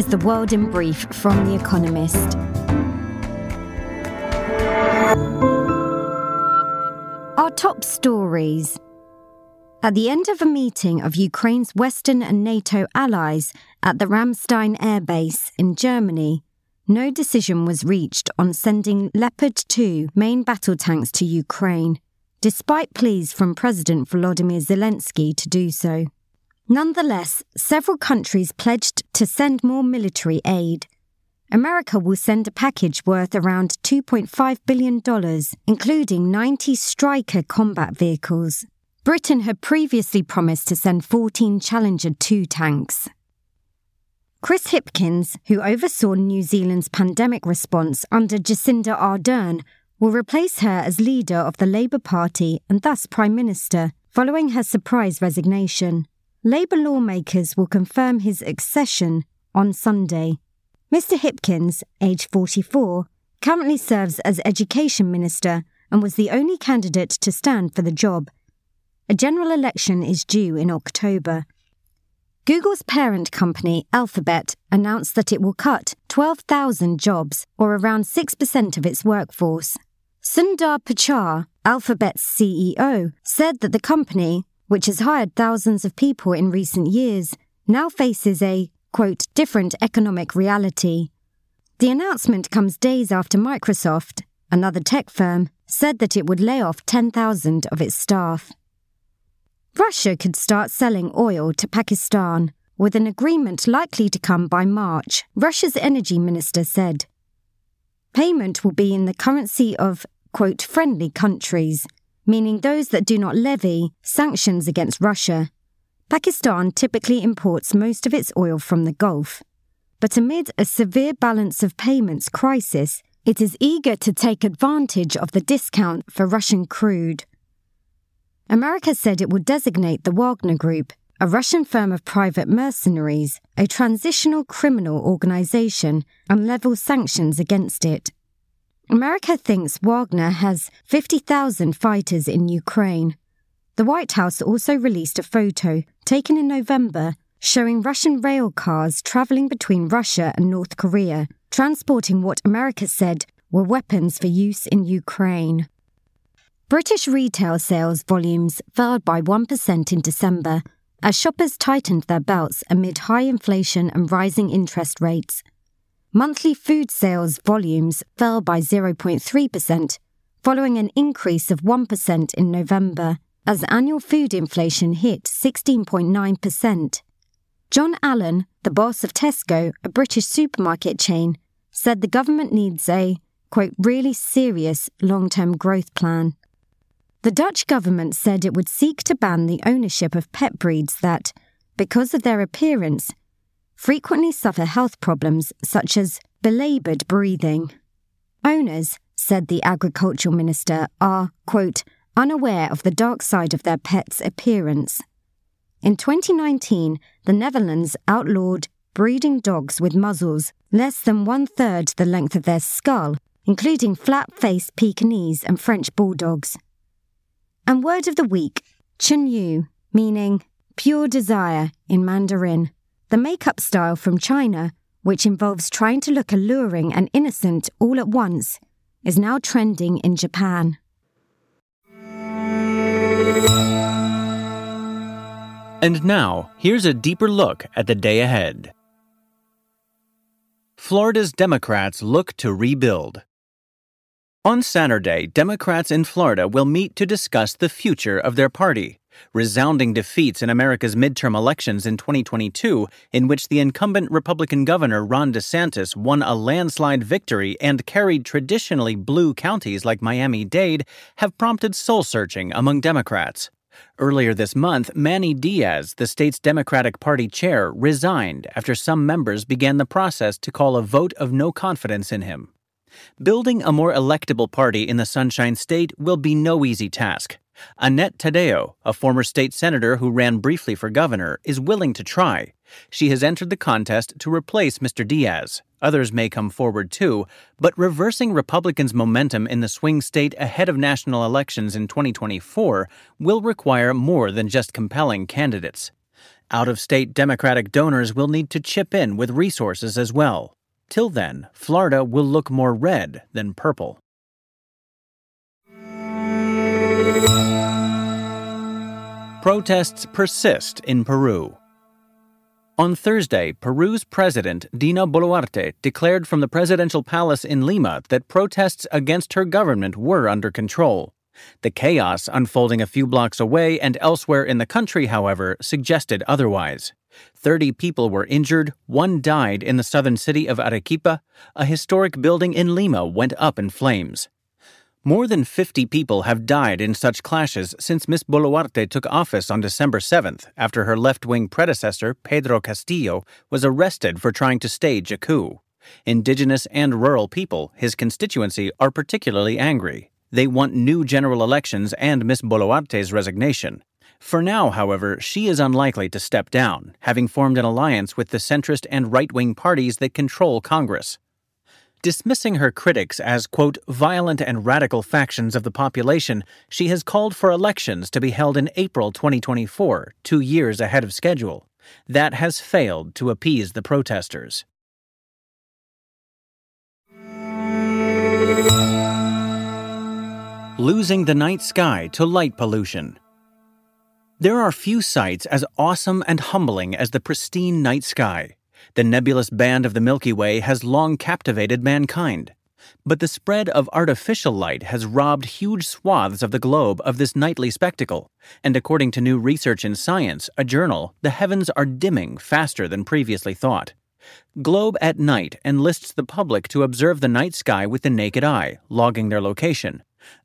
is the world in brief from The Economist. Our top stories. At the end of a meeting of Ukraine's Western and NATO allies at the Ramstein Air Base in Germany, no decision was reached on sending Leopard 2 main battle tanks to Ukraine, despite pleas from President Volodymyr Zelensky to do so. Nonetheless, several countries pledged to send more military aid. America will send a package worth around $2.5 billion, including 90 Stryker combat vehicles. Britain had previously promised to send 14 Challenger 2 tanks. Chris Hipkins, who oversaw New Zealand's pandemic response under Jacinda Ardern, will replace her as leader of the Labour Party and thus Prime Minister, following her surprise resignation. Labour lawmakers will confirm his accession on Sunday. Mr. Hipkins, age 44, currently serves as Education Minister and was the only candidate to stand for the job. A general election is due in October. Google's parent company, Alphabet, announced that it will cut 12,000 jobs, or around 6% of its workforce. Sundar Pichai, Alphabet's CEO, said that the company which has hired thousands of people in recent years, now faces a, quote, different economic reality. The announcement comes days after Microsoft, another tech firm, said that it would lay off 10,000 of its staff. Russia could start selling oil to Pakistan, with an agreement likely to come by March, Russia's energy minister said. Payment will be in the currency of, quote, friendly countries, meaning those that do not levy sanctions against Russia. Pakistan typically imports most of its oil from the Gulf. But amid a severe balance of payments crisis, it is eager to take advantage of the discount for Russian crude. America said it would designate the Wagner Group, a Russian firm of private mercenaries, a transnational criminal organization, and level sanctions against it. America thinks Wagner has 50,000 fighters in Ukraine. The White House also released a photo taken in November showing Russian rail cars traveling between Russia and North Korea, transporting what America said were weapons for use in Ukraine. British retail sales volumes fell by 1% in December as shoppers tightened their belts amid high inflation and rising interest rates. Monthly food sales volumes fell by 0.3%, following an increase of 1% in November, as annual food inflation hit 16.9%. John Allen, the boss of Tesco, a British supermarket chain, said the government needs a, quote, really serious long term growth plan. The Dutch government said it would seek to ban the ownership of pet breeds that, because of their appearance, frequently suffer health problems such as belaboured breathing. Owners, said the agricultural minister, are, quote, unaware of the dark side of their pet's appearance. In 2019, the Netherlands outlawed breeding dogs with muzzles less than one third the length of their skull, including flat faced Pekingese and French bulldogs. And word of the week, Chunyu, meaning pure desire in Mandarin the makeup style from China, which involves trying to look alluring and innocent all at once, is now trending in Japan. And now, here's a deeper look at the day ahead. Florida's Democrats look to rebuild. On Saturday, Democrats in Florida will meet to discuss the future of their party resounding defeats in America's midterm elections in 2022, in which the incumbent Republican governor Ron DeSantis won a landslide victory and carried traditionally blue counties like Miami Dade, have prompted soul searching among Democrats. Earlier this month, Manny Diaz, the state's Democratic Party chair, resigned after some members began the process to call a vote of no confidence in him. Building a more electable party in the Sunshine State will be no easy task. Annette Taddeo, a former state senator who ran briefly for governor, is willing to try. She has entered the contest to replace Mr. Diaz. Others may come forward too, but reversing Republicans' momentum in the swing state ahead of national elections in 2024 will require more than just compelling candidates. out of state Democratic donors will need to chip in with resources as well. Till then, Florida will look more red than purple. Protests persist in Peru. On Thursday, Peru's president, Dina Boluarte, declared from the presidential palace in Lima that protests against her government were under control. The chaos unfolding a few blocks away and elsewhere in the country, however, suggested otherwise. Thirty people were injured, one died in the southern city of Arequipa, a historic building in Lima went up in flames. More than 50 people have died in such clashes since Ms. Boluarte took office on December 7th after her left wing predecessor, Pedro Castillo, was arrested for trying to stage a coup. Indigenous and rural people, his constituency, are particularly angry. They want new general elections and Ms. Boluarte's resignation. For now, however, she is unlikely to step down, having formed an alliance with the centrist and right wing parties that control Congress. Dismissing her critics as, quote, violent and radical factions of the population, she has called for elections to be held in April 2024, two years ahead of schedule. That has failed to appease the protesters. Losing the night sky to light pollution. There are few sights as awesome and humbling as the pristine night sky. The nebulous band of the Milky Way has long captivated mankind. But the spread of artificial light has robbed huge swaths of the globe of this nightly spectacle, and according to new research in Science, a journal, the heavens are dimming faster than previously thought. Globe at Night enlists the public to observe the night sky with the naked eye, logging their location.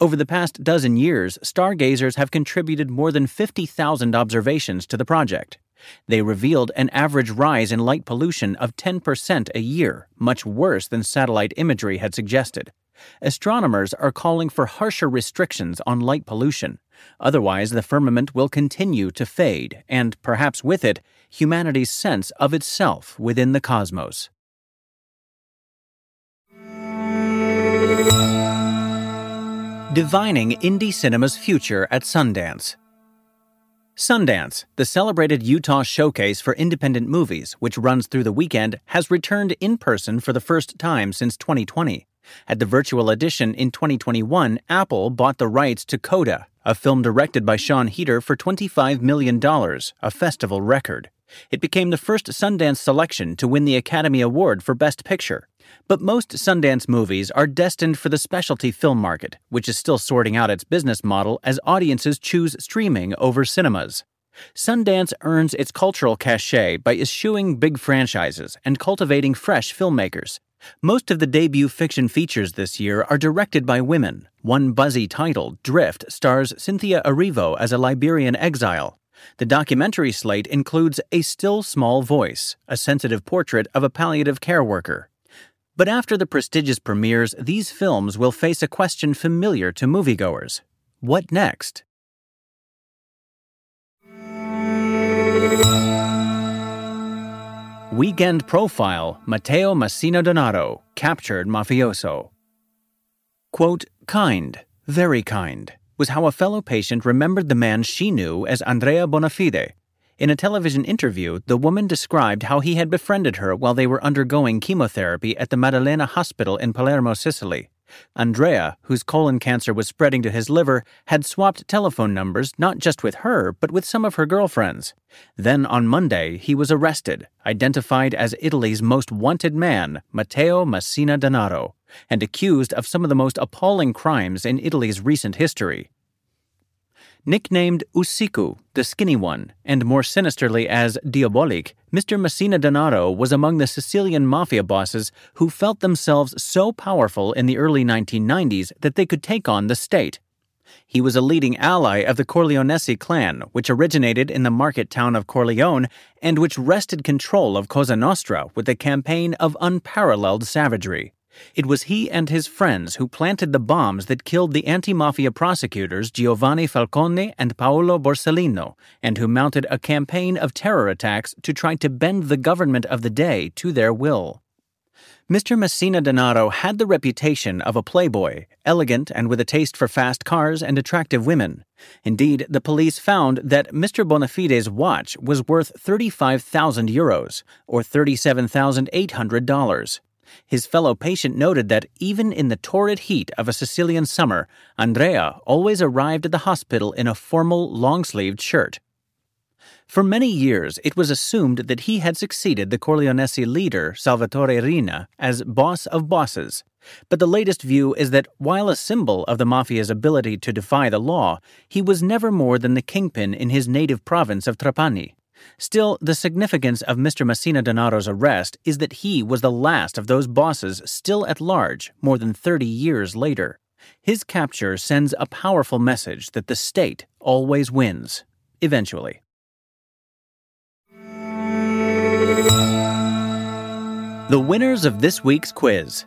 Over the past dozen years, stargazers have contributed more than 50,000 observations to the project. They revealed an average rise in light pollution of 10% a year, much worse than satellite imagery had suggested. Astronomers are calling for harsher restrictions on light pollution. Otherwise, the firmament will continue to fade, and perhaps with it, humanity's sense of itself within the cosmos. Divining Indie Cinema's Future at Sundance. Sundance, the celebrated Utah showcase for independent movies, which runs through the weekend, has returned in person for the first time since 2020. At the virtual edition in 2021, Apple bought the rights to Coda, a film directed by Sian Heder for $25 million, a festival record. It became the first Sundance selection to win the Academy Award for Best Picture. But most Sundance movies are destined for the specialty film market, which is still sorting out its business model as audiences choose streaming over cinemas. Sundance earns its cultural cachet by eschewing big franchises and cultivating fresh filmmakers. Most of the debut fiction features this year are directed by women. One buzzy title, Drift, stars Cynthia Erivo as a Liberian exile. The documentary slate includes A Still Small Voice, a sensitive portrait of a palliative care worker. But after the prestigious premieres, these films will face a question familiar to moviegoers What next? Weekend Profile Matteo Messina Denaro, captured mafioso. Quote, kind, very kind, was how a fellow patient remembered the man she knew as Andrea Bonafede, in a television interview, the woman described how he had befriended her while they were undergoing chemotherapy at the Maddalena Hospital in Palermo, Sicily. Andrea, whose colon cancer was spreading to his liver, had swapped telephone numbers not just with her, but with some of her girlfriends. Then on Monday, he was arrested, identified as Italy's most wanted man, Matteo Messina Denaro, and accused of some of the most appalling crimes in Italy's recent history. Nicknamed U Siccu, the skinny one, and more sinisterly as Diabolik, Mr. Messina Denaro was among the Sicilian mafia bosses who felt themselves so powerful in the early 1990s that they could take on the state. He was a leading ally of the Corleonesi clan, which originated in the market town of Corleone and which wrested control of Cosa Nostra with a campaign of unparalleled savagery. It was he and his friends who planted the bombs that killed the anti mafia prosecutors Giovanni Falcone and Paolo Borsellino, and who mounted a campaign of terror attacks to try to bend the government of the day to their will. Mr. Messina Denaro had the reputation of a playboy, elegant and with a taste for fast cars and attractive women. Indeed, the police found that Mr. Bonafede's watch was worth 35,000 euros, or $37,800. His fellow patient noted that even in the torrid heat of a Sicilian summer, Andrea always arrived at the hospital in a formal, long sleeved shirt. For many years, it was assumed that he had succeeded the Corleonesi leader, Salvatore Riina, as boss of bosses. But the latest view is that while a symbol of the mafia's ability to defy the law, he was never more than the kingpin in his native province of Trapani. Still, the significance of Mr. Messina Denaro's arrest is that he was the last of those bosses still at large more than 30 years later. His capture sends a powerful message that the state always wins, eventually. The winners of this week's quiz.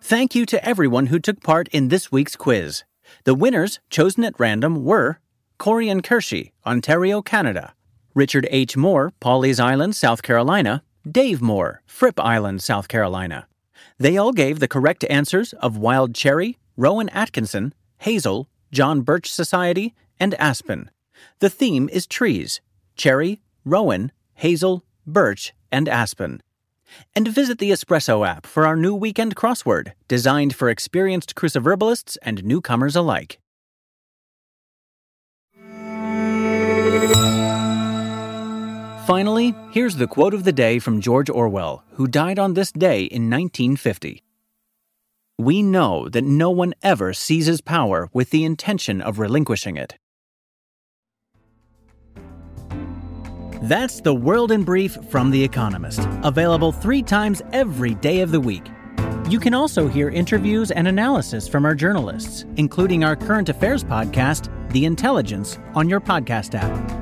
Thank you to everyone who took part in this week's quiz. The winners, chosen at random, were Corian Kershey, Ontario, Canada, Richard H. Moore, Pawleys Island, South Carolina, Dave Moore, Fripp Island, South Carolina. They all gave the correct answers of Wild Cherry, Rowan Atkinson, Hazel, John Birch Society, and Aspen. The theme is trees cherry, rowan, hazel, birch, and aspen and visit the Espresso app for our new weekend crossword, designed for experienced cruciverbalists and newcomers alike. Finally, here's the quote of the day from George Orwell, who died on this day in 1950. We know that no one ever seizes power with the intention of relinquishing it. That's the World in Brief from The Economist, available three times every day of the week. You can also hear interviews and analysis from our journalists, including our current affairs podcast, The Intelligence, on your podcast app.